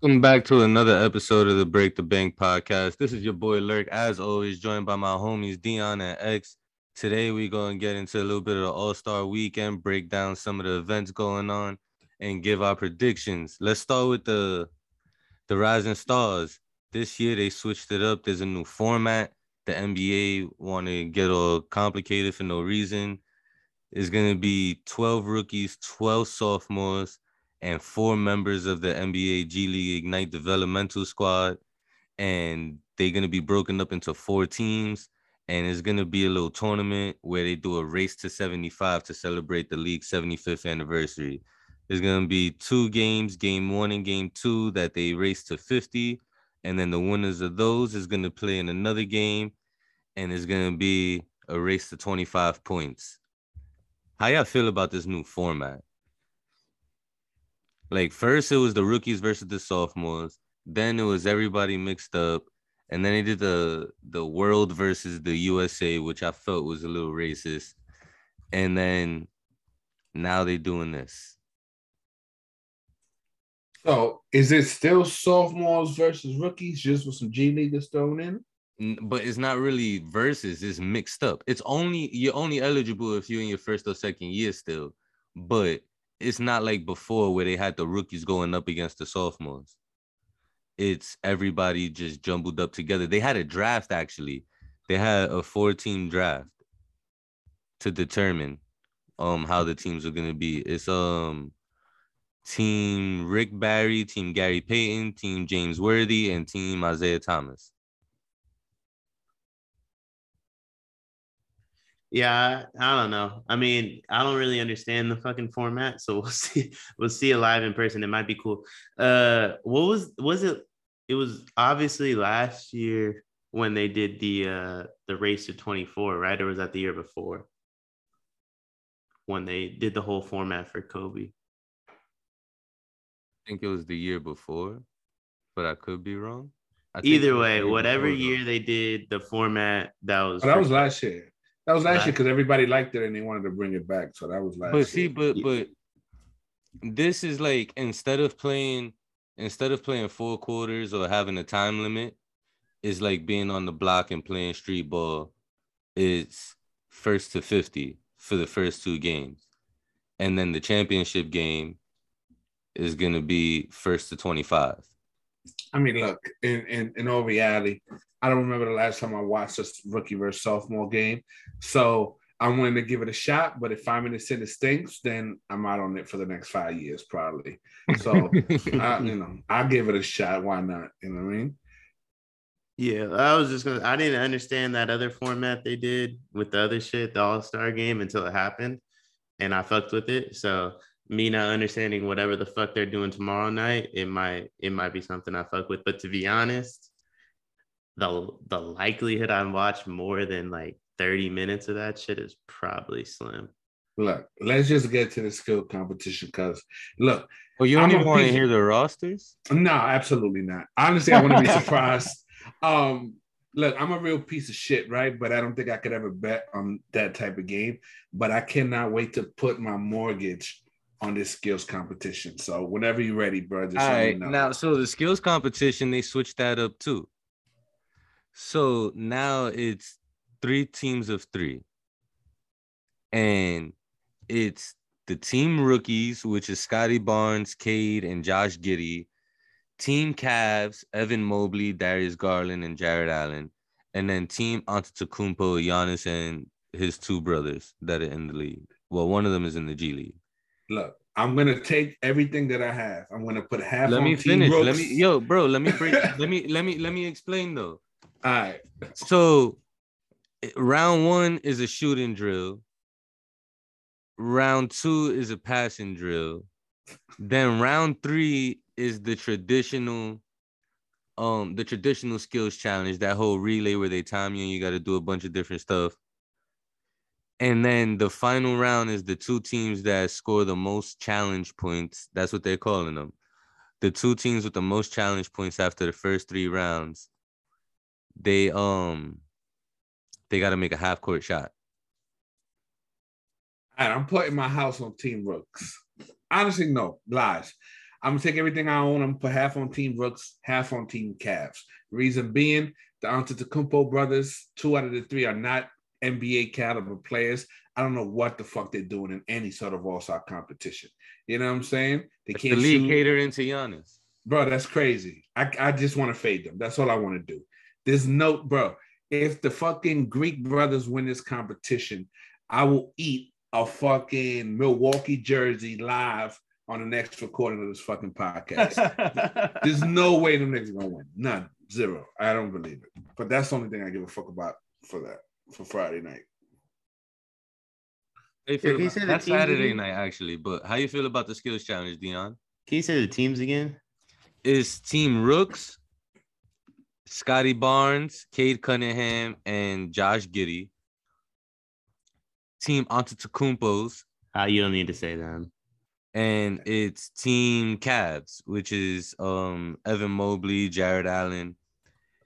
Welcome back to another episode of the Break the Bank podcast. This is your boy Lurk, as always, joined by my homies Dion and X. Today we're gonna get into a little bit of the All Star Weekend, break down some of the events going on, and give our predictions. Let's start with the the Rising Stars. This year they switched it up. There's a new format. The NBA want to get all complicated for no reason. It's gonna be 12 rookies, 12 sophomores and four members of the NBA G League Ignite developmental squad. And they're going to be broken up into four teams. And it's going to be a little tournament where they do a race to 75 to celebrate the league's 75th anniversary. There's going to be two games, game one and game two, that they race to 50. And then the winners of those is going to play in another game. And it's going to be a race to 25 points. How y'all feel about this new format? Like first it was the rookies versus the sophomores, then it was everybody mixed up, and then they did the the world versus the USA, which I felt was a little racist. And then now they're doing this. So is it still sophomores versus rookies just with some G leaguers thrown in? But it's not really versus, it's mixed up. It's only you're only eligible if you're in your first or second year still. But it's not like before where they had the rookies going up against the sophomores. It's everybody just jumbled up together. They had a draft actually. They had a four-team draft to determine um how the teams are gonna be. It's um team Rick Barry, team Gary Payton, team James Worthy, and team Isaiah Thomas. Yeah, I don't know. I mean, I don't really understand the fucking format, so we'll see. We'll see it live in person. It might be cool. Uh, what was was it? It was obviously last year when they did the uh the race to 24, right? Or was that the year before? When they did the whole format for Kobe. I think it was the year before, but I could be wrong. Either way, whatever year they did the format that was oh, that was last year. That was last year because everybody liked it and they wanted to bring it back. So that was last. But see, but but this is like instead of playing instead of playing four quarters or having a time limit, it's like being on the block and playing street ball. It's first to 50 for the first two games. And then the championship game is gonna be first to 25. I mean, look, in, in, in all reality, I don't remember the last time I watched a rookie versus sophomore game. So I'm willing to give it a shot, but if five minutes in it stinks, then I'm out on it for the next five years, probably. So, I, you know, I'll give it a shot. Why not? You know what I mean? Yeah, I was just gonna. I didn't understand that other format they did with the other shit, the All Star game, until it happened, and I fucked with it. So me not understanding whatever the fuck they're doing tomorrow night, it might it might be something I fuck with. But to be honest, the the likelihood I watch more than like 30 minutes of that shit is probably slim. Look, let's just get to the skill competition because look. Well, you don't I'm even want to hear the rosters? No, absolutely not. Honestly, I wouldn't be surprised. Um, look, I'm a real piece of shit, right? But I don't think I could ever bet on that type of game. But I cannot wait to put my mortgage on this skills competition. So whenever you're ready, bro, just All right. Now, so the skills competition, they switched that up too. So now it's three teams of three. And it's the team rookies, which is Scottie Barnes, Cade, and Josh Giddey. Team Cavs, Evan Mobley, Darius Garland, and Jarrett Allen. And then Team Antetokounmpo, Giannis, and his two brothers that are in the league. Well, one of them is in the G League. Look, I'm gonna take everything that I have. I'm gonna put half. Let me finish. Let me, yo, bro. Let me break. let me, let me, let me explain though. All right. So, round one is a shooting drill. Round two is a passing drill. Then round three is the traditional, um, the traditional skills challenge. That whole relay where they time you and you got to do a bunch of different stuff. And then the final round is the two teams that score the most challenge points. That's what they're calling them. The two teams with the most challenge points after the first three rounds, they um they got to make a half court shot. All right, I'm putting my house on Team Rooks. Honestly, no lies. I'm gonna take everything I own. I'm gonna put half on Team Rooks, half on Team Cavs. Reason being, the Antetokounmpo brothers, two out of the three are not NBA caliber players. I don't know what the fuck they're doing in any sort of All Star competition. You know what I'm saying? They can't the league shoot. catering to Giannis, bro. That's crazy. I, I just want to fade them. That's all I want to do. There's no, bro. If the fucking Greek brothers win this competition, I will eat a fucking Milwaukee jersey live on the next recording of this fucking podcast. There's no way the Knicks are gonna win. None. Zero. I don't believe it. But that's the only thing I give a fuck about for that for Friday night. How you feel about, that's Saturday again? night actually, but how you feel about the skills challenge, Dion? Can you say the teams again? Is Team Rooks, Scottie Barnes, Cade Cunningham, and Josh Giddey. Team Antetokounmpo's. Uh, you don't need to say them and it's Team Cavs, which is um Evan Mobley, Jarrett Allen,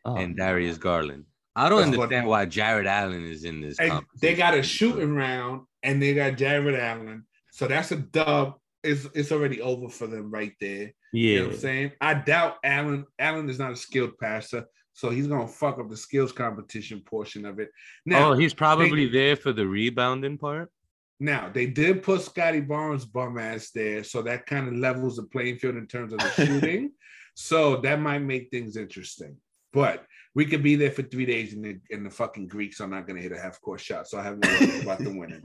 oh, and Darius Garland. I don't understand why Jarrett Allen is in this. They got a shooting round, and they got Jarrett Allen, so that's a dub. It's it's already over for them right there. Yeah, you know what I'm saying. I doubt Allen. Allen is not a skilled passer, so he's gonna fuck up the skills competition portion of it. Now, oh, he's probably they, there for the rebounding part. Now they did put Scottie Barnes bum ass there, so that kind of levels the playing field in terms of the shooting. so that might make things interesting. But we could be there for three days, and the, and the fucking Greeks are not going to hit a half court shot. So I have no worries about the winning.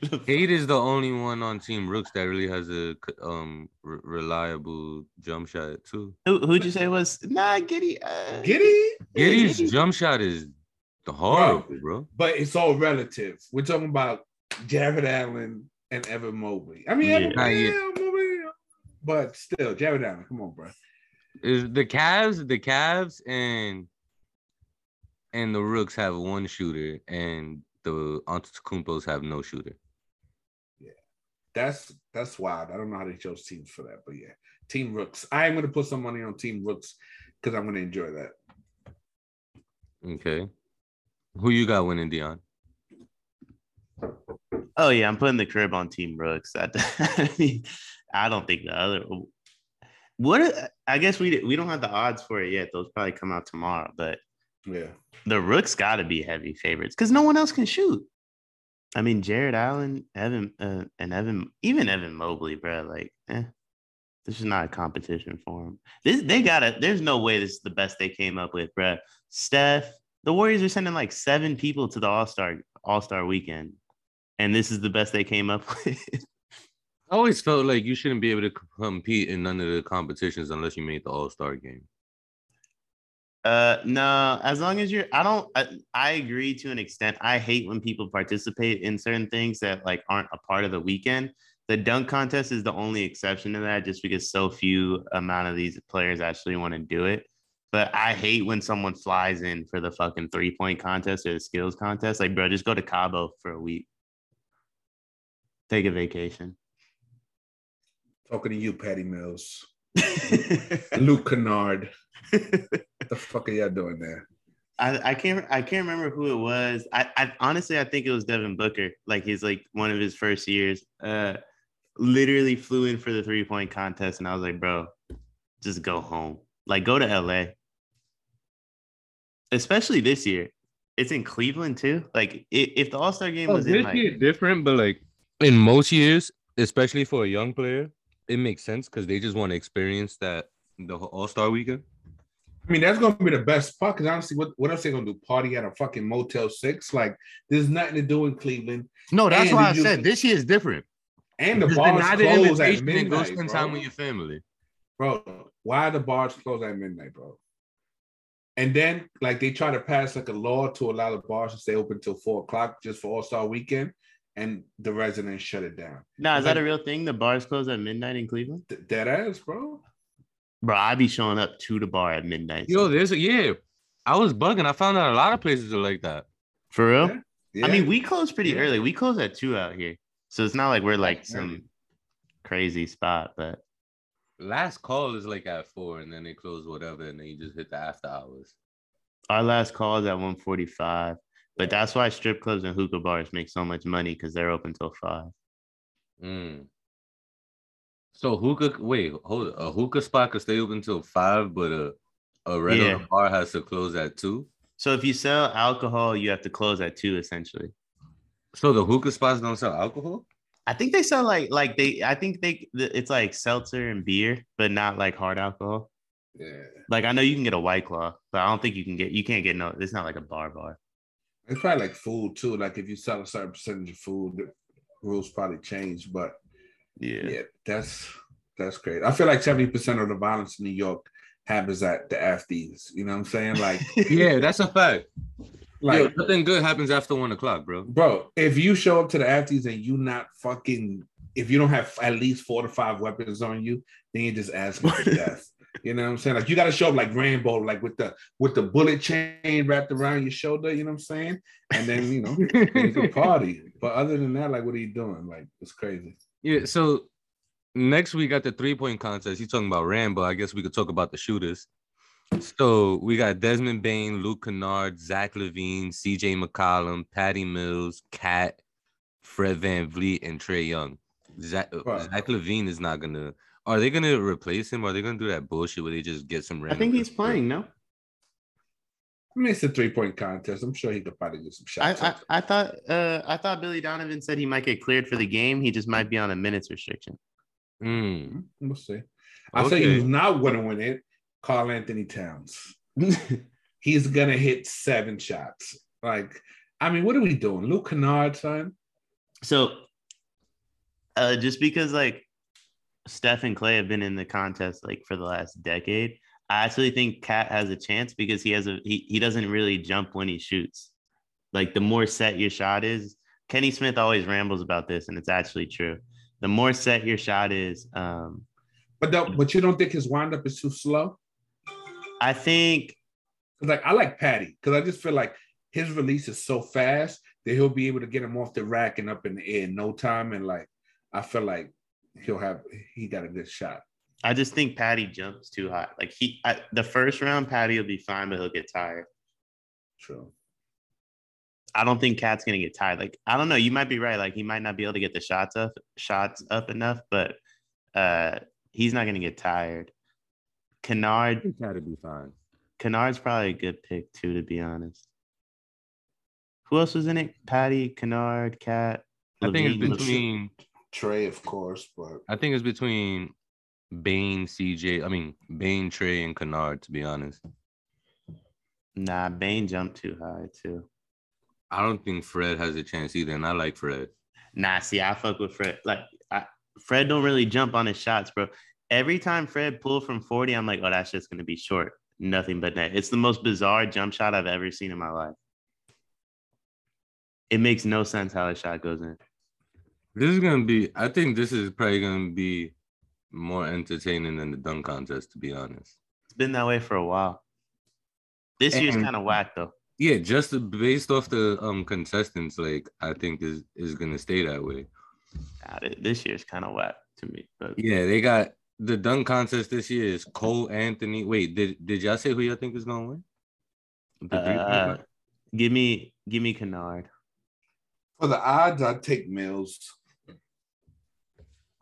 Cade is the only one on Team Rooks that really has a um re- reliable jump shot too. Who who'd you say was nah Giddey? Uh, Giddey? Giddey's Giddey. jump shot is horrible, bro, bro. But it's all relative. We're talking about Jarrett Allen and Evan Mobley. I mean, yeah. Evan, Mobley, but still, Jarrett Allen. Come on, bro. Is the Cavs, the Cavs, and and the Rooks have one shooter, and the Antetokounmpos have no shooter. Yeah, that's that's wild. I don't know how they chose teams for that, but yeah, Team Rooks. I am going to put some money on Team Rooks because I'm going to enjoy that. Okay, who you got winning, Dion? Oh yeah, I'm putting the crib on Team Rooks. I, I mean, I don't think the other. What I guess we we don't have the odds for it yet. Those probably come out tomorrow. But yeah, the Rooks got to be heavy favorites because no one else can shoot. I mean, Jarrett Allen, Evan, uh, and Evan, even Evan Mobley, bro. Like, eh, this is not a competition for them. This they got it. There's no way this is the best they came up with, bro. Steph, the Warriors are sending like seven people to the All Star All Star weekend and this is the best they came up with. I always felt like you shouldn't be able to compete in none of the competitions unless you made the All Star game. Uh, no, as long as you're, I don't, I, I agree to an extent. I hate when people participate in certain things that like aren't a part of the weekend. The dunk contest is the only exception to that, just because so few amount of these players actually want to do it. But I hate when someone flies in for the fucking three point contest or the skills contest. Like, bro, just go to Cabo for a week. Take a vacation. Talking to you, Patty Mills. Luke Kennard. the fuck are y'all doing there? I, I can't I can't remember who it was. I, I honestly I think it was Devin Booker. Like he's like one of his first years. Uh literally flew in for the three point contest and I was like, bro, just go home. Like go to LA. Especially this year. It's in Cleveland too. Like if, if the All Star game oh, was in like different, but like in most years, especially for a young player, it makes sense because they just want to experience that the All Star weekend. I mean, that's gonna be the best part. Because honestly, what, what else they gonna do? Party at a fucking Motel Six? Like, there's nothing to do in Cleveland. No, that's and why I said this year is different. And the bars close at midnight. Go spend bro. time with your family, bro. Why are the bars closed at midnight, bro? And then, like, they try to pass like a law to allow the bars to stay open till four o'clock just for All Star Weekend and the residents shut it down. Now, is like, that a real thing? The bars close at midnight in Cleveland? Th- dead ass, bro. Bro, I be showing up to the bar at midnight. Yo, there's a yeah. I was bugging. I found out a lot of places are like that. For real? Yeah. Yeah. I mean, we close pretty yeah. early. We close at two out here. So it's not like we're like some crazy spot, but last call is like at four and then they close whatever and then you just hit the after hours. Our last call is at 145. But that's why strip clubs and hookah bars make so much money because they're open till five. Mm. So hookah, wait, hold a hookah spot could stay open until five, but a a regular Yeah. bar has to close at two. So if you sell alcohol, you have to close at two essentially. So the hookah spots don't sell alcohol. I think they sell like like they I think they it's like seltzer and beer, but not like hard alcohol. Yeah, Like I know you can get a white claw, but I don't think you can get you can't get no. It's not like a bar bar. it's probably like food too. Like if you sell a certain percentage of food, the rules probably change. But yeah, that's that's great. I feel like seventy percent of the violence in New York happens at the FDs. You know what I'm saying? Like, Yeah, that's a fact. like Yo, nothing good happens after one o'clock, bro. bro, if you show up to the FDs and you not fucking, if you don't have at least four to five weapons on you, then you're just ask for death. You know what I'm saying? Like you got to show up like Rambo, like with the with the bullet chain wrapped around your shoulder. You know what I'm saying? And then you know you can party. But other than that, like what are you doing? Like it's crazy. Yeah. So next we got the three point contest. You talking about Rambo? I guess we could talk about the shooters. So we got Desmond Bane, Luke Kennard, Zach LaVine, C.J. McCollum, Patty Mills, Cat, Fred VanVleet, and Trae Young. Zach, uh, Right. Zach LaVine is not gonna. Are they gonna replace him? Are they gonna do that bullshit where they just get some I think he's playing. No, I mean, it's a three point contest. I'm sure he could probably get some shots. I I thought uh I thought Billy Donovan said he might get cleared for the game. He just might be on a minutes restriction. Mm, we'll see. I say Okay. he's not going to win it. Karl-Anthony Towns. He's gonna hit seven shots. Like, I mean, what are we doing? Luke Kennard, son. So, uh, just because like Steph and Clay have been in the contest like for the last decade, I actually think Cat has a chance because he has a he, he doesn't really jump when he shoots. Like the more set your shot is, Kenny Smith always rambles about this, and it's actually true. The more set your shot is, um, But but you don't think his windup is too slow? I think like I like Patty because I just feel like his release is so fast that he'll be able to get him off the rack and up in the air in no time. And like I feel like he'll have he got a good shot. I just think Patty jumps too high. Like he, I, the first round, Patty will be fine, but he'll get tired. True. I don't think Cat's gonna get tired. Like I don't know. You might be right. Like he might not be able to get the shots up, shots up enough, but uh, he's not gonna get tired. I Kennard, think that'd be fine. Kennard's probably a good pick too, to be honest. Who else was in it? Patty, Kennard, Cat. I think it's between. Trey, of course, but I think it's between Bane, CJ. I mean Bane, Trey, and Kennard. To be honest, Nah, Bane jumped too high too. I don't think Fred has a chance either, and I like Fred. Nah, see, I fuck with Fred. Like, I, Fred don't really jump on his shots, bro. Every time Fred pull from 40, I'm like, oh, that's just gonna be short. Nothing but net. It's the most bizarre jump shot I've ever seen in my life. It makes no sense how the shot goes in. This is gonna be. I think this is probably gonna be more entertaining than the dunk contest. To be honest. It's been that way for a while. This year's kind of whack though. Yeah, just based off the um contestants, like I think is is gonna stay that way. Nah, thi- this year's kind of whack to me. But Yeah, they got the dunk contest this year is Cole Anthony. Wait, did did y'all say who y'all think is gonna win? Uh, give me give me Kennard. for the odds, I'd take Mills.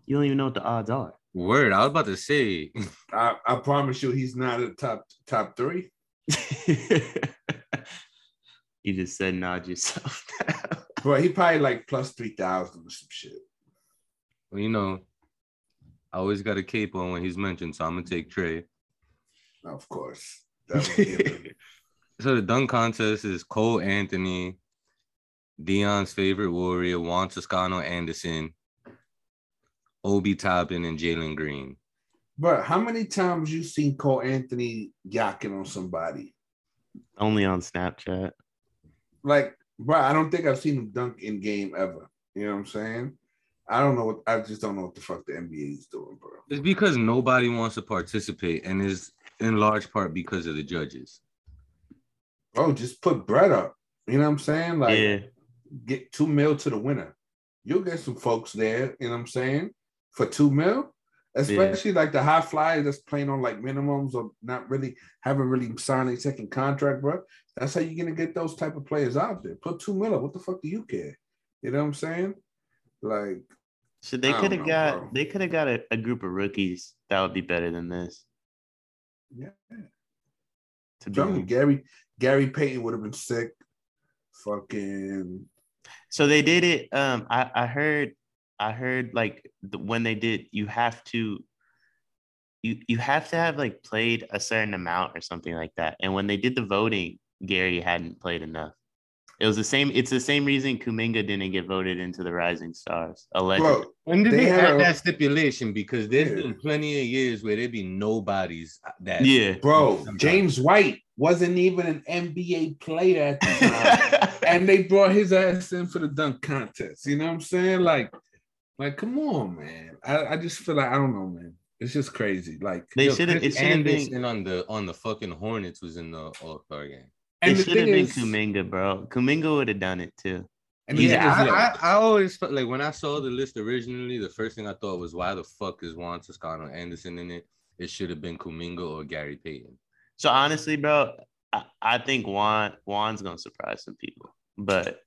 You don't even know what the odds are. Word, I was about to say. I, I promise you, he's not a top top three. you just said nod yourself. But he probably like plus three thousand or some shit. Well, you know, I always got a cape on when he's mentioned, so I'm gonna take Trey. Of course. That would give him- So the dunk contest is Cole Anthony, Dion's favorite warrior, Juan Toscano Anderson, Obi Toppin, and Jalen Green. But how many times you seen Cole Anthony yakking on somebody? Only on Snapchat. Like, bro, I don't think I've seen him dunk in game ever. You know what I'm saying? I don't know what I just don't know what the fuck the NBA is doing, bro. It's because nobody wants to participate, and is in large part because of the judges. Bro, just put bread up. You know what I'm saying? Like yeah. get two mil to the winner. You'll get some folks there, you know what I'm saying? For two mil. Especially like the high flyers that's playing on like minimums or not really haven't really signed a second contract, bro. That's how you're gonna get those type of players out there. Put two mil up. What the fuck do you care? You know what I'm saying? Like, So they could have got bro. they could have got a, a group of rookies that would be better than this. Yeah. To be Tell me. Gary Gary Payton would have been sick. Fucking So they did it. Um, I I heard, I heard like the, when they did, you have to, you you have to have like played a certain amount or something like that. And when they did the voting, Gary hadn't played enough. It was the same. It's the same reason Kuminga didn't get voted into the Rising Stars. Allegedly. bro. When did They they, had add that stipulation? Because there's Yeah. been plenty of years where there be nobodies that yeah. Bro, Sometimes. James White wasn't even an NBA player at the time. and they brought his ass in for the dunk contest. You know what I'm saying? Like, like, come on, man. I, I just feel like I don't know, man. It's just crazy. Like, They should have. Chris It should have been. Anderson on the on the fucking Hornets was in the All Star game. and It should have been is, Kuminga, bro. Kuminga would have done it too. and the thing Yeah, I, look, I, I always felt like when I saw the list originally, the first thing I thought was, why the fuck is Juan Toscano Anderson in it? It should have been Kuminga or Gary Payton. So honestly, bro, I, I think Juan Juan's gonna surprise some people, but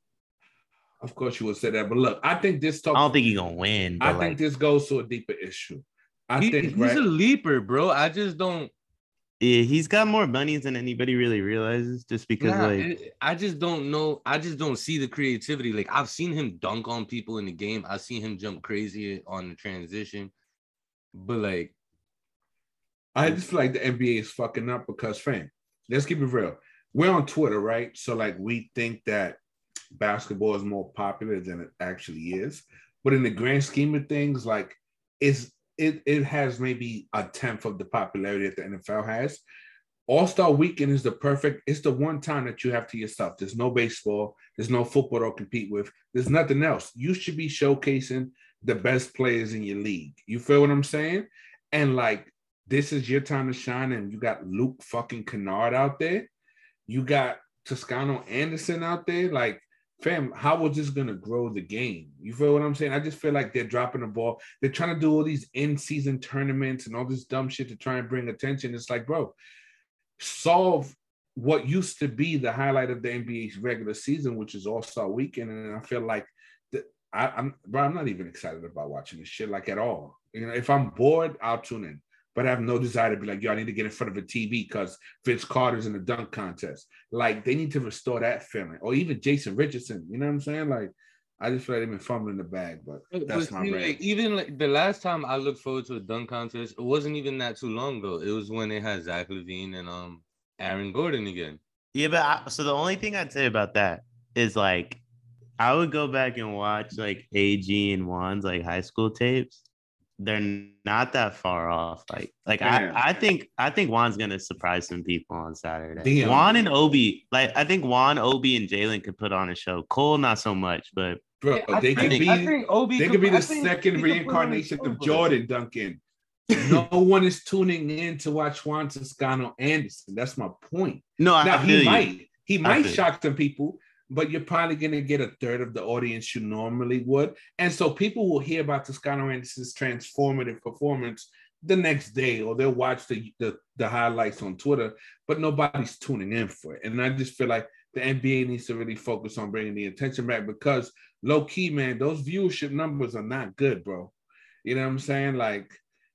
of course, you would say that, but look, I think this talk. I don't think he's gonna win. I like, think this goes to a deeper issue. I He- think he's right. a leaper, bro. I just don't. yeah, he's got more bunnies than anybody really realizes. Just because, Nah, like, it- I just don't know. I just don't see the creativity. Like I've seen him dunk on people in the game. I've seen him jump crazy on the transition. But like, I just feel like the NBA is fucking up because, fam, let's keep it real. We're on Twitter, right? So, like, we think that basketball is more popular than it actually is. But in the grand scheme of things, like, it's it it has maybe a tenth of the popularity that the NFL has. All Star Weekend is the perfect. It's the one time that you have to yourself. There's no baseball. There's no football to compete with. There's nothing else. You should be showcasing the best players in your league. You feel what I'm saying? And like this is your time to shine, and you got Luke fucking Kennard out there. You got Toscano Anderson out there. Like, fam, how is this gonna grow the game? You feel what I'm saying? I just feel like they're dropping the ball. They're trying to do all these in-season tournaments and all this dumb shit to try and bring attention. It's like, bro, solve what used to be the highlight of the NBA's regular season, which is All Star Weekend, and I feel like I, I'm, bro, I'm not even excited about watching this shit like at all. You know, if I'm bored, I'll tune in, but I have no desire to be like, yo, I need to get in front of a TV because Vince Carter's in the dunk contest. Like they need to restore that feeling, or even Jason Richardson. You know what I'm saying? Like I just feel like they've been fumbling the bag, but But- that's but my see, rant. like, even like the last time I looked forward to a dunk contest, it wasn't even that too long ago. It was when they had Zach LaVine and um Aaron Gordon again. yeah, but I, so the only thing I'd say about that is like, I would go back and watch like AG and Juan's like high school tapes. They're not that far off. Like, like Yeah. I, I think I think Juan's gonna surprise some people on Saturday. Damn. Juan and Obi, like I think Juan, Obi, and Jalen could put on a show. Cole, not so much, but Bro, Yeah, I they could think- be I think Obi they could be the second he could put on a reincarnation of Jordan Duncan. No one is tuning in to watch Juan Toscano Anderson. That's my point. no, I Now feel he you. might he I might feel you. shock some people, but you're probably gonna get a third of the audience you normally would. And so people will hear about Toscano Anderson's transformative performance the next day, or they'll watch the, the the highlights on Twitter, but nobody's tuning in for it. And I just feel like the NBA needs to really focus on bringing the attention back because low key, man, those viewership numbers are not good, bro. You know what I'm saying? Like,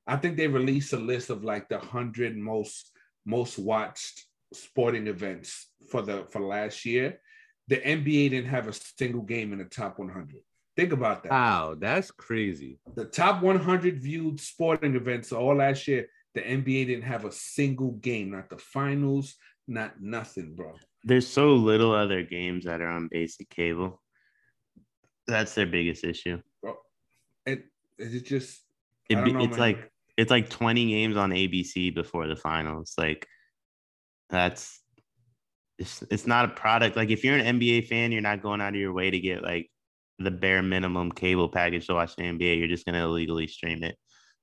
I think they released a list of like the hundred most most watched sporting events for the for last year. The NBA didn't have a single game in the top 100. Think about that. Wow, that's crazy. the top 100 viewed sporting events all last year. The NBA didn't have a single game, not the finals, not nothing, bro. There's so little other games that are on basic cable. That's their biggest issue. Bro, it it's just It I be, don't know, it's man. like it's like 20 games on ABC before the finals. Like that's it's, it's not a product. Like if you're an NBA fan, you're not going out of your way to get like the bare minimum cable package to watch the NBA. You're just gonna illegally stream it.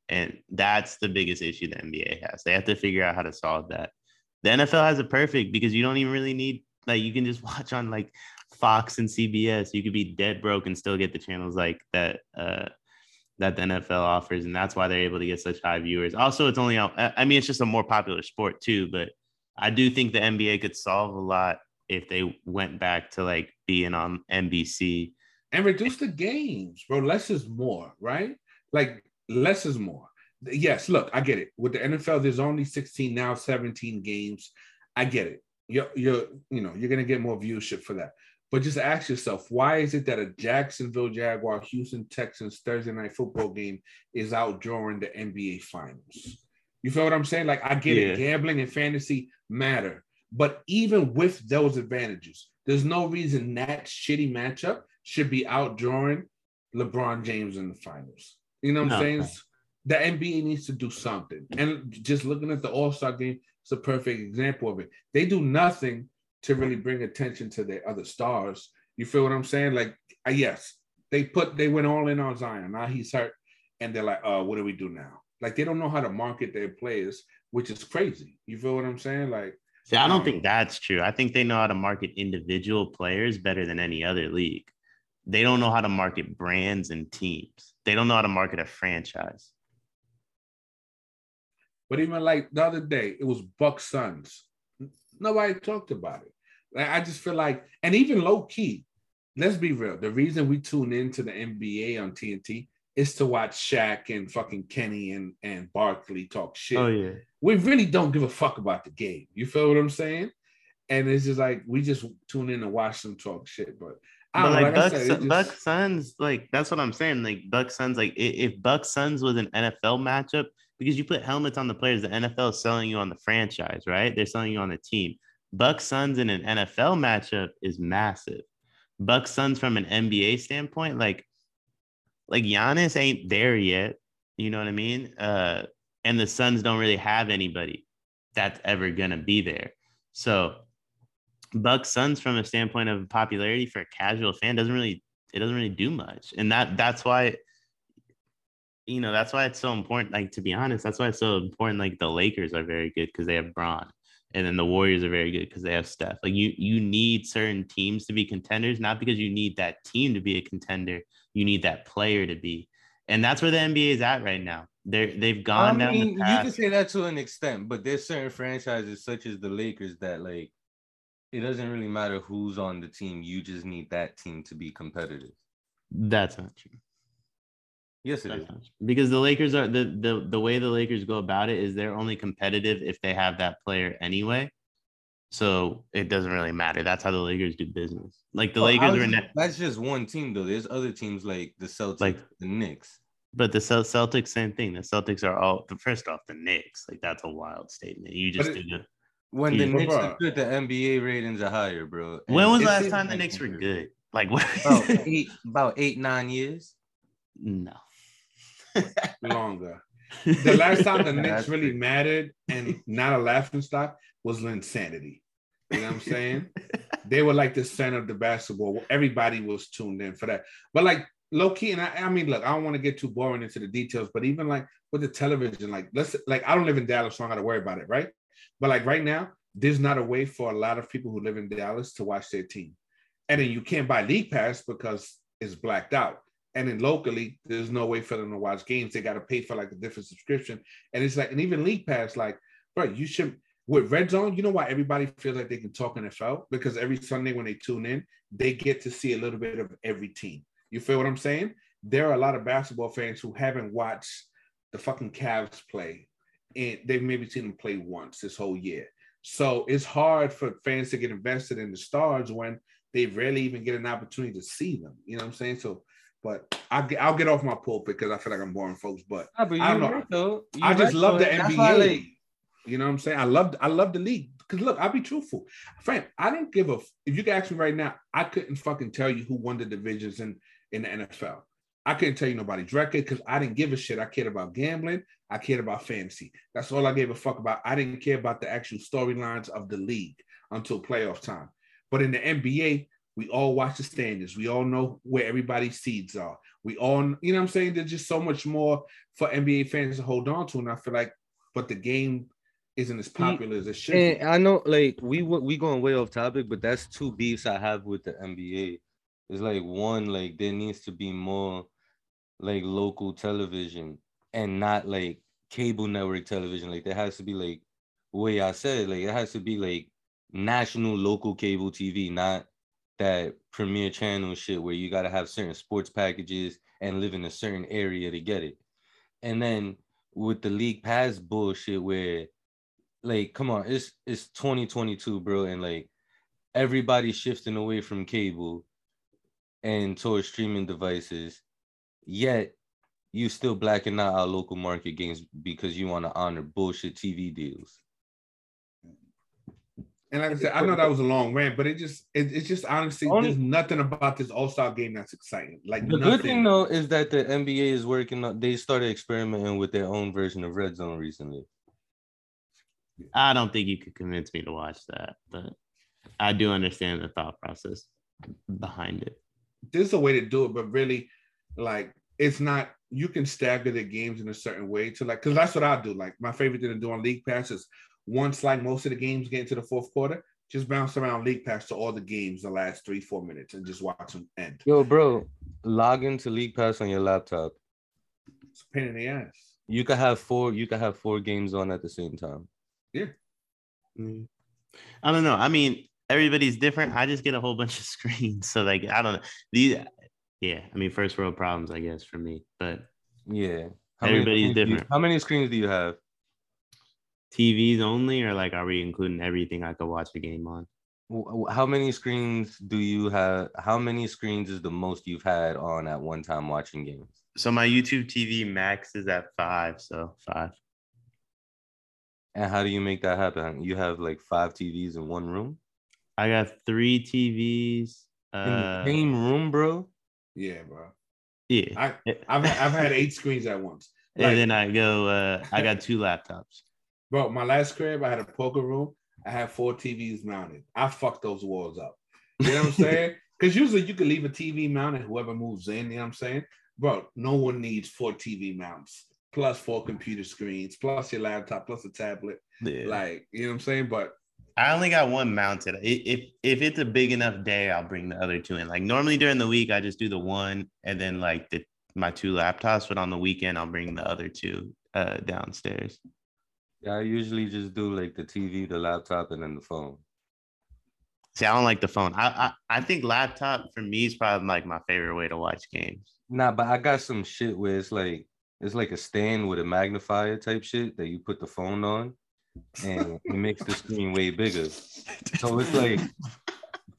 And that's the biggest issue the NBA has. They have to figure out how to solve that. The NFL has it perfect because you don't even really need like you can just watch on like Fox and CBS. You could be dead broke and still get the channels like that uh that the NFL offers, and that's why they're able to get such high viewers. Also, it's only I mean, it's just a more popular sport too, but I do think the NBA could solve a lot if they went back to like being on NBC and reduce the games, bro. Less is more, right? Like less is more. Yes, look, I get it. With the NFL, there's only 16 now, 17 games. I get it. You're, you're, you know, you're gonna get more viewership for that. But just ask yourself, why is it that a Jacksonville Jaguar, Houston Texans Thursday night football game is outdrawing the NBA finals? You feel what I'm saying? Like I get Yeah. it, gambling and fantasy matter, but even with those advantages, there's no reason that shitty matchup should be outdrawing LeBron James in the finals. You know what I'm saying? The NBA needs to do something. And just looking at the All Star game, it's a perfect example of it. They do nothing to really bring attention to their other stars. You feel what I'm saying? Like, uh, yes, they put they went all in on Zion. Now he's hurt, and they're like, "Uh, what do we do now?" Like they don't know how to market their players, which is crazy. You feel what I'm saying? Like, See, I don't Um, think that's true. I think they know how to market individual players better than any other league. They don't know how to market brands and teams. They don't know how to market a franchise. But even like the other day, it was Buck Suns. Nobody talked about it. Like, I just feel like, and even low key, let's be real. The reason we tune into the NBA on TNT is to watch Shaq and fucking Kenny and, and Barkley talk shit. Oh yeah. We really don't give a fuck about the game. You feel what I'm saying? And it's just like we just tune in and watch them talk shit. But I But don't know, like like Buck, said, just- Buck Suns, like that's what I'm saying. Like Buck Suns, like if Buck Suns was an NFL matchup, because you put helmets on the players, the NFL is selling you on the franchise, right? They're selling you on the team. Buck Suns in an NFL matchup is massive. Buck Suns from an NBA standpoint, like like Giannis ain't there yet. You know what I mean? Uh, and the Suns don't really have anybody that's ever gonna be there. So Buck Suns from a standpoint of popularity for a casual fan doesn't really it doesn't really do much. And that that's why you know, that's why it's so important. Like to be honest, that's why it's so important. Like the Lakers are very good because they have Bron. And then the Warriors are very good because they have Steph. Like you you need certain teams to be contenders, not because you need that team to be a contender. You need that player to be. And that's where the NBA is at right now. They're they've I gone down mean, the you can say that to an extent, but there's certain franchises such as the Lakers that like it doesn't really matter who's on the team. You just need that team to be competitive. That's not true. Yes, it That's is. Because the Lakers are the, the the way the Lakers go about it is they're only competitive if they have that player anyway. So it doesn't really matter. That's how the Lakers do business. Like the Well, Lakers I were, was- ne- that's just one team though. There's other teams like the Celtics, Like- the Knicks. but the Celtics, same thing. The Celtics are all the first off the Knicks. Like that's a wild statement. You just But did it. When the Yeah. Knicks Bro. have put the NBA ratings are higher, bro. When was the last time the Knicks were good? Like About eight, about eight, nine years. no. longer. The last time the Knicks really mattered and not a laughing stock was Linsanity. You know what I'm saying? they were like the center of the basketball. Everybody was tuned in for that. But like low key, and I, I mean, look, I don't want to get too boring into the details, but even like with the television, like let's like I don't live in Dallas, so I don't got to worry about it, right? But like right now, there's not a way for a lot of people who live in Dallas to watch their team, and then you can't buy League Pass because it's blacked out. And then locally, there's no way for them to watch games. They got to pay for like a different subscription, and it's like, and even League Pass, like, bro, you should with Red Zone, you know why everybody feels like they can talk NFL? Because every Sunday when they tune in, they get to see a little bit of every team. You feel what I'm saying? There are a lot of basketball fans who haven't watched the fucking Cavs play, and they've maybe seen them play once this whole year. So it's hard for fans to get invested in the stars when they rarely even get an opportunity to see them. You know what I'm saying? So, but I'll get, I'll get off my pulpit because I feel like I'm boring folks. But Ah, but I don't know. right. I just right, love though, the NBA. You know what I'm saying? I love I love the league. Cause look, I'll be truthful. Frank, I don't give a if you can ask me right now, I couldn't fucking tell you who won the divisions in, in the NFL. I couldn't tell you nobody's record because I didn't give a shit. I cared about gambling. I cared about fantasy. That's all I gave a fuck about. I didn't care about the actual storylines of the league until playoff time. But in the NBA, we all watch the standings. We all know where everybody's seeds are. We all, you know what I'm saying? There's just so much more for NBA fans to hold on to. And I feel like, but the game isn't as popular as it should. And I know, like we we going way off topic, but that's two beefs I have with the NBA. It's like one, like there needs to be more like local television and not like cable network television. Like there has to be like way I said, like it has to be like national local cable TV, not that premier channel shit where you gotta have certain sports packages and live in a certain area to get it. And then with the league pass bullshit where like come on, it's it's 2022, bro, and like everybody's shifting away from cable and towards streaming devices, yet you still blacking out our local market games because you want to honor bullshit TV deals. And like I said, I know that was a long rant, but it just it, it's just honestly Only- there's nothing about this All Star game that's exciting. Like The nothing. good thing though is that the NBA is working on they started experimenting with their own version of red zone recently. I don't think you could convince me to watch that, but I do understand the thought process behind it. there's a way to do it, but really, like it's not. You can stagger the games in a certain way to like, because that's what I do. Like my favorite thing to do on League Pass is once like most of the games get into the fourth quarter, just bounce around League Pass to all the games the last three four minutes and just watch them end. Yo, bro, log into League Pass on your laptop. It's a pain in the ass. You could have four. You could have four games on at the same time. Mm. I don't know. I mean, everybody's different. I just get a whole bunch of screens. So like I don't know. These yeah, I mean first world problems, I guess, for me. But Yeah. Everybody's screens you- different. how many screens do you have? TVs only, or like are we including everything I could watch the game on? How many screens do you have? How many screens is the most you've had on at one time watching games? So my YouTube TV max is at five, so five. And how do you make that happen? You have like five TVs in one room? I got three TVs. In Uh, the same room, bro? Yeah, bro. yeah. I I've I've had eight screens at once. and then I go, uh, I got two laptops. Bro, my last crib, I had a poker room. I had four TVs mounted. I fucked those walls up. You know what I'm saying? Because usually you can leave a TV mounted, whoever moves in, you know what I'm saying? Bro, no one needs four TV mounts, plus four computer screens, plus your laptop, plus a tablet. Yeah. Like, you know what I'm saying? But I only got one mounted. If if it's a big enough day, I'll bring the other two in. Like normally during the week, I just do the one and then like the my two laptops. But on the weekend, I'll bring the other two uh, downstairs. Yeah, I usually just do like the TV, the laptop, and then the phone. See, I don't like the phone. I I, I think laptop for me is probably like my favorite way to watch games. Nah, but I got some shit where it's like it's like a stand with a magnifier type shit that you put the phone on and it makes the screen way bigger. So it's like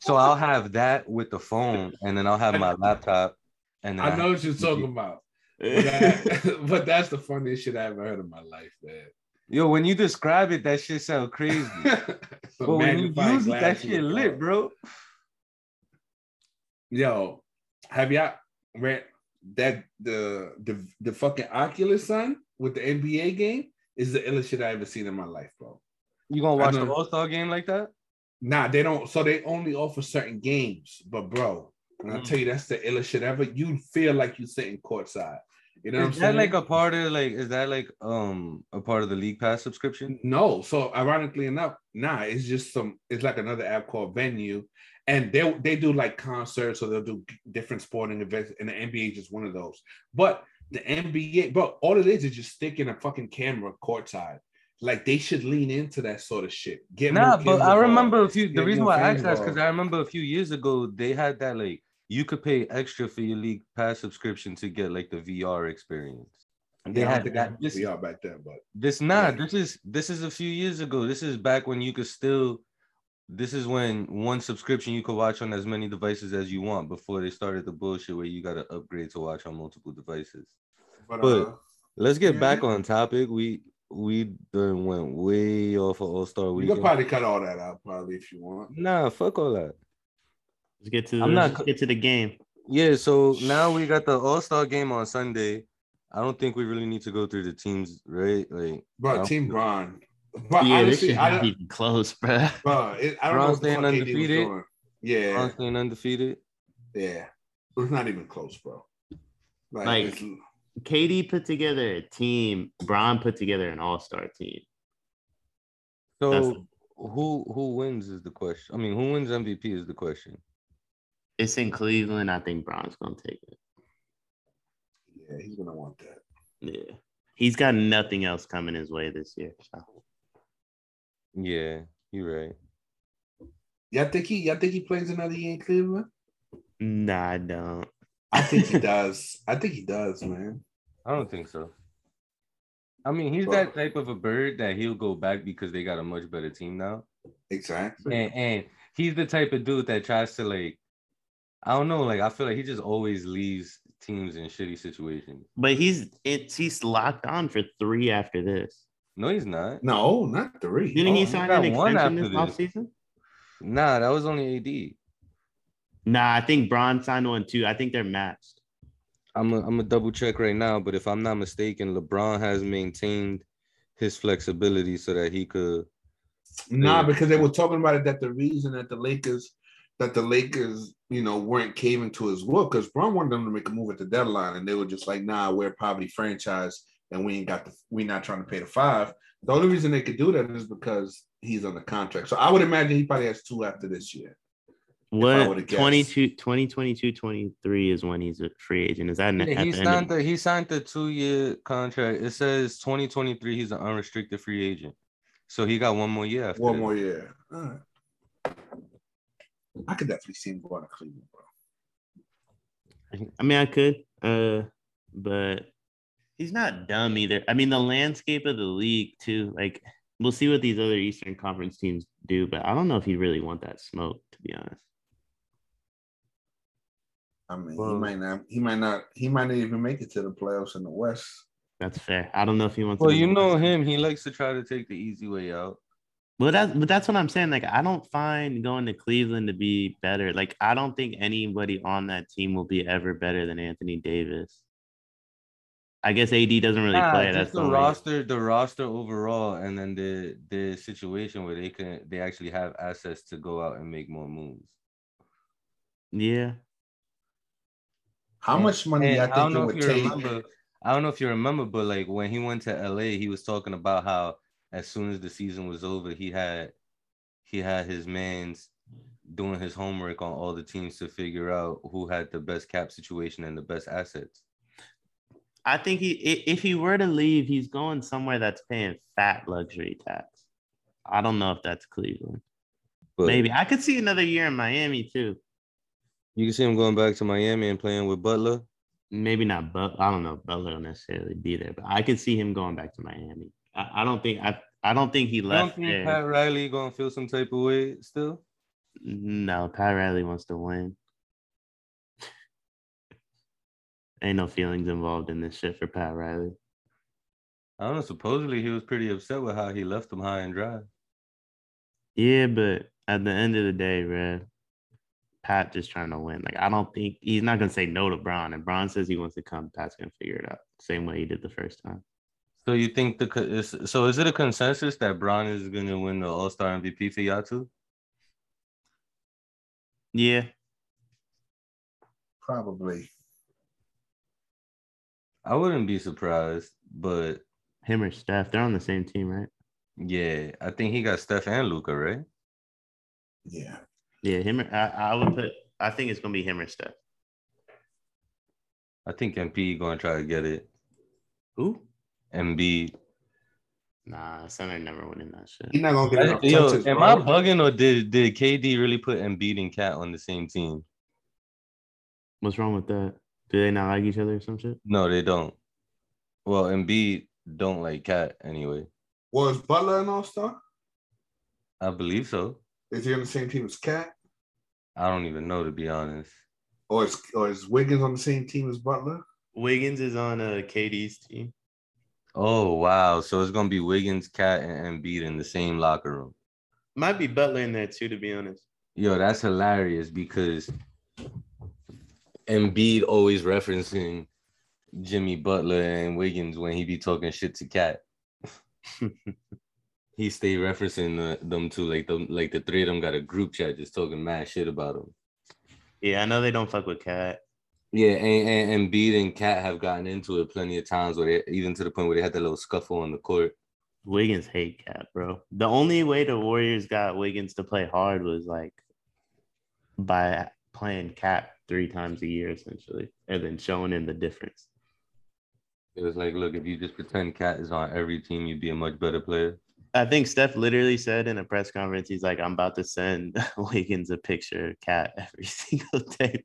so I'll have that with the phone and then I'll have my laptop and then I know have- what you're talking about. But, that- but that's the funniest shit I ever heard in my life, man. Yo, when you describe it, that shit sound crazy. But when you use it, that shit lit, bro. Yo, have y'all read that the the the fucking Oculus son with the NBA game is the illest shit I ever seen in my life, bro. You gonna watch the. All Star game like that? Nah, they don't. So they only offer certain games, but bro, when I Mm. tell you that's the illest shit ever, you feel like you sitting courtside. You know what I'm Is that saying? like a part of like is that like um a part of the league pass subscription? No, so ironically enough, nah, it's just some. It's like another app called Venue, and they they do like concerts, or they'll do different sporting events, and the NBA is just one of those. But the NBA, bro, all it is is just sticking a fucking camera courtside. Like they should lean into that sort of shit. Get Nah, but I remember a few. The reason why I asked that is because. I remember a few years ago they had that like you could pay extra for your league pass subscription to get like the VR experience. They Yeah, had that. This, we back then, but this nah, Yeah. this is this is a few years ago. This is back when you could still. This is when one subscription you could watch on as many devices as you want before they started the bullshit where you got to upgrade to watch on multiple devices. but, But- uh, Let's get Yeah. back on topic. We we done went way off of All Star we you Weekend. can probably cut all that out, probably if you want. Nah, fuck all that. Let's get to the, I'm let's not- just get to the game. Yeah, so now we got the All Star game on Sunday. I don't think we really need to go through the teams, right? Like, but Team Bron. But yeah, this honestly, shit I not don't, even close, bro. bro, it, I don't Bron know staying fuck AD was undefeated? Yeah, yeah. staying undefeated. yeah, it's not even close, bro. Like, Like- it's- KD put together a team. Bron put together an all star team. So That's- who who wins is the question. I mean, who wins MVP is the question. It's in Cleveland. I think Bron's gonna take it. yeah, he's gonna want that. Yeah, he's got nothing else coming his way this year. So. Yeah, you're right. Y'all think he? Y'all think he plays another year in Cleveland? Nah, I don't. I think he does. I think he does, man. I don't think so. I mean, he's Well- that type of a bird that he'll go back because they got a much better team now. Exactly. And and he's the type of dude that tries to like, I don't know, like I feel like he just always leaves teams in shitty situations. But he's it's he's locked on for three after this. No, he's not. No, not three. Didn't Oh, he he sign an extension this this. offseason? Nah, that was only AD. Nah, I think Bron signed one too. I think they're matched. I'm a, I'm a double check right now, but if I'm not mistaken, LeBron has maintained his flexibility so that he could. Nah, Yeah. because they were talking about it that the reason that the Lakers that the Lakers, you know, weren't caving to his will because Bron wanted them to make a move at the deadline, and they were just like, "Nah, we're a poverty franchise, and we ain't got the, we not trying to pay the five. The only reason they could do that is because he's on the contract. So I would imagine he probably has two after this year. I What would've 22, 2022, 23 is when he's a free agent. Is that at Yeah, he end signed of, the he signed the two year contract. It says 2023. He's an unrestricted free agent, so he got one more year. After One this. more year. All right. I could definitely see him going to Cleveland, bro. I mean, I could, uh, but he's not dumb either. I mean, the landscape of the league too. Like, we'll see what these other Eastern Conference teams do, but I don't know if he really want that smoke. To be honest, I mean, he might not. He might not. He might not even make it to the playoffs in the West. that's fair. I don't know if he wants. to Well, do you know West. him. He likes to try to take the easy way out. Well, that's but that's what I'm saying. Like, I don't find going to Cleveland to be better. Like, I don't think anybody on that team will be ever better than Anthony Davis. I guess AD doesn't really Nah, play. just That's the only- roster, the roster overall, and then the the situation where they can they actually have assets to go out and make more moves. Yeah, How And- much money And I I don't think it know if would you take? remember. I don't know if you remember, but like when he went to LA, he was talking about how as soon as the season was over, he had he had his man's doing his homework on all the teams to figure out who had the best cap situation and the best assets. I think he if he were to leave, he's going somewhere that's paying fat luxury tax. I don't know if that's Cleveland. But Maybe I could see another year in Miami too. you can see him going back to Miami and playing with Butler. Maybe not, but I don't know. if Butler will necessarily be there, but I could see him going back to Miami. I, I don't think I I don't think he I don't left think there. Pat Riley gonna feel some type of way still. No, Pat Riley wants to win. Ain't no feelings involved in this shit for Pat Riley. I don't know. Supposedly he was pretty upset with how he left them high and dry. Yeah, but at the end of the day, Red, Pat just trying to win. Like I don't think he's not gonna say no to Bron. And Bron says he wants to come, Pat's gonna figure it out. Same way he did the first time. So you think the is so is it a consensus that Bron is gonna win the All Star MVP for y'all too? Yeah. Probably. I wouldn't be surprised, but Him or Steph, they're on the same team, right? yeah, I think he got Steph and Luka, right? Yeah. Yeah, him or I, I would put I think it's gonna be him or Steph. I think MP gonna try to get it. Who? MB. Nah, center never winning that shit. He's not gonna get enough Yo, touches, am bro. I bugging or did did KD really put Embiid and KAT on the same team? What's wrong with that? Do they not like each other or some shit? No, they don't. Well, Embiid don't like KAT anyway. Was Butler an All Star? I believe so. Is he on the same team as KAT? I don't even know to be honest. Or is or is Wiggins on the same team as Butler? Wiggins is on uh, KD's team. Oh wow! So it's gonna be Wiggins, KAT, and Embiid in the same locker room. Might be Butler in there too, to be honest. Yo, that's hilarious because Embiid always referencing Jimmy Butler and Wiggins when he be talking shit to KAT. he stay referencing the, them too, like them, like the three of them got a group chat just talking mad shit about him. Yeah, I know they don't fuck with KAT. Yeah, and, and Embiid and KAT have gotten into it plenty of times where they even to the point where they had that little scuffle on the court. Wiggins hate KAT, bro. The only way the Warriors got Wiggins to play hard was like by playing KAT three times a year, essentially, and then showing him the difference. It was like, look, if you just pretend KAT is on every team, you'd be a much better player. I think Steph literally said in a press conference, he's like, I'm about to send Wiggins a picture of KAT every single day.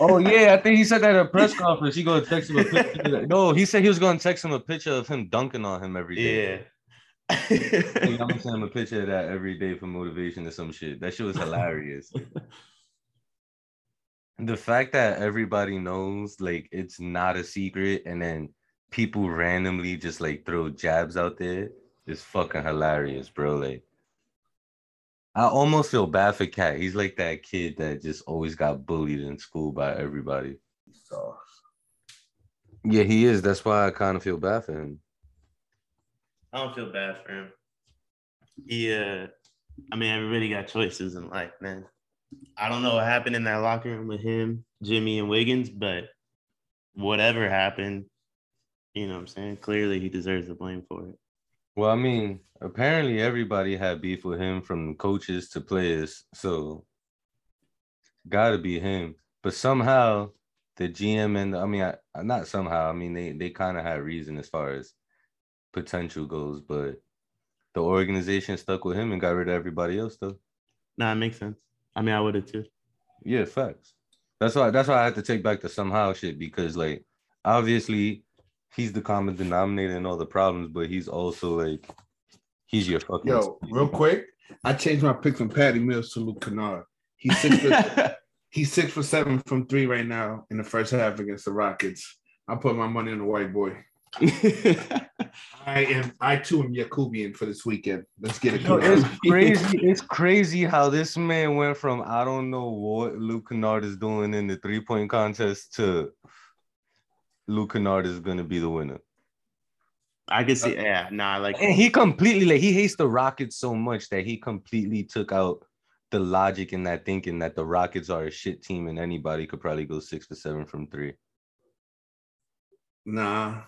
Oh yeah, I think he said that at a press conference. He gonna text him a picture. No, he said he was gonna text him a picture of him dunking on him every day. Yeah. I'm gonna send him a picture of that every day for motivation or some shit. That shit was hilarious. The fact that everybody knows like it's not a secret and then people randomly just like throw jabs out there is fucking hilarious, bro. Like I almost feel bad for KAT. He's like that kid that just always got bullied in school by everybody. So Yeah, he is. That's why I kind of feel bad for him. I don't feel bad for him. He, uh, I mean, everybody got choices in life, man. I don't know what happened in that locker room with him, Jimmy, and Wiggins, but whatever happened, you know what I'm saying? Clearly, he deserves the blame for it. Well, I mean, apparently everybody had beef with him from coaches to players, so gotta be him. But somehow the GM and I mean, I, not somehow. I mean, they they kind of had reason as far as potential goes, but the organization stuck with him and got rid of everybody else, though. Nah, it makes sense. I mean, I would have too. Yeah, facts. That's why. That's why I had to take back the somehow shit because, like, obviously, he's the common denominator in all the problems, but he's also like, he's your fucking. yo, real quick, I changed my pick from Patty Mills to Luke Kennard. He's six for, he's six for seven from three right now in the first half against the Rockets. I put my money on the white boy. I am I too am Yakubian for this weekend. Let's get it. Yo, it's crazy. It's crazy how this man went from I don't know what Luke Kennard is doing in the three point contest to Luke Kennard is gonna be the winner. I could see, yeah, nah, like And he completely like he hates the Rockets so much that he completely took out the logic in that thinking that the Rockets are a shit team and anybody could probably go six to seven from three. Nah,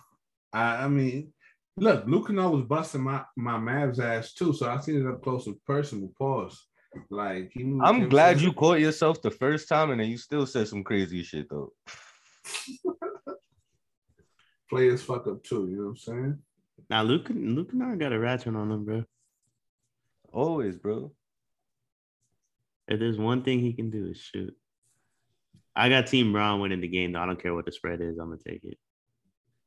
I, I mean, look, Luke Kennard was busting my my Mavs ass too, so I seen it up close and personal. Pause. Like he moved I'm glad to- you caught yourself the first time and then you still said some crazy shit though. players fuck up too. You know what I'm saying? now Luke Luke Kennard got a ratchet on him, bro. Always, bro. If there's one thing he can do is shoot. I got Team Bron winning the game. Though. I don't care what the spread is. I'm gonna take it.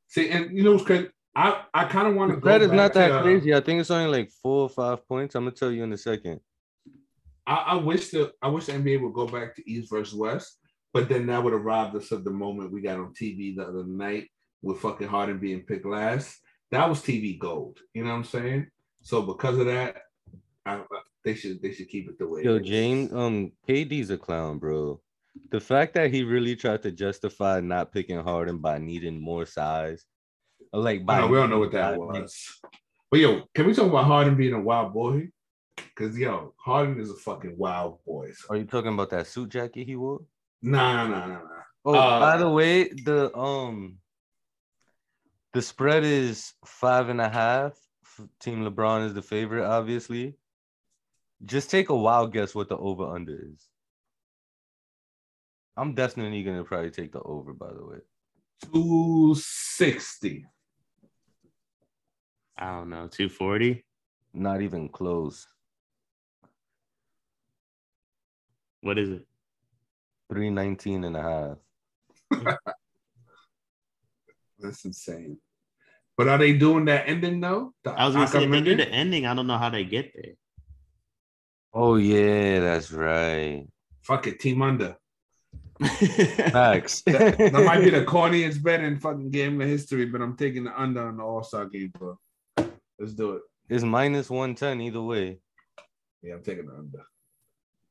See, and you know what's crazy? I I kind of want to spread is not that to, uh, crazy. I think it's only like four or five points. I'm gonna tell you in a second. I, I wish the I wish the NBA would go back to East versus West, but then that would have robbed us of the moment we got on TV the other night with fucking Harden being picked last. That was TV gold. You know what I'm saying? So because of that, I, they should they should keep it the way. Yo. James, um, KD's a clown, bro. The fact that he really tried to justify not picking Harden by needing more size, like by know, we don't know what that was. But yo, can we talk about Harden being a wild boy? Cause yo, Harden is a fucking wild boy. So, Are you talking about that suit jacket he wore? nah, nah, nah, nah. Oh, Uh, by the way, the um, the spread is five and a half. Team LeBron is the favorite, obviously. Just take a wild guess what the over under is. I'm definitely gonna probably take the over. By the way, 260. I don't know, 240. not even close. What is it? 319 and a half. That's insane. But are they doing that ending though? The I was gonna say if they do ending? the ending. I don't know how they get there. Oh yeah, that's right. Fuck it, team under. Facts. That, that might be the corniest bet in fucking game of history, but I'm taking the under on the All Star game, bro. Let's do it. it's minus 110 either way. Yeah, I'm taking the under.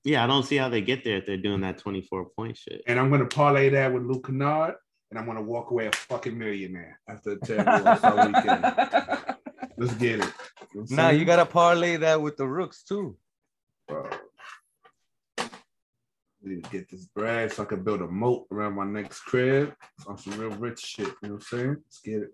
yeah, I don't see how they get there if they're doing that 24 point shit. And I'm gonna parlay that with Luke Kennard, and I'm gonna walk away a fucking millionaire after a terrible All-Star weekend. Let's get it. You know Nah, you gotta parlay that with the rooks too. Bro. Need to get this bread so I can build a moat around my next crib on some real rich shit. You know what I'm saying? Let's get it.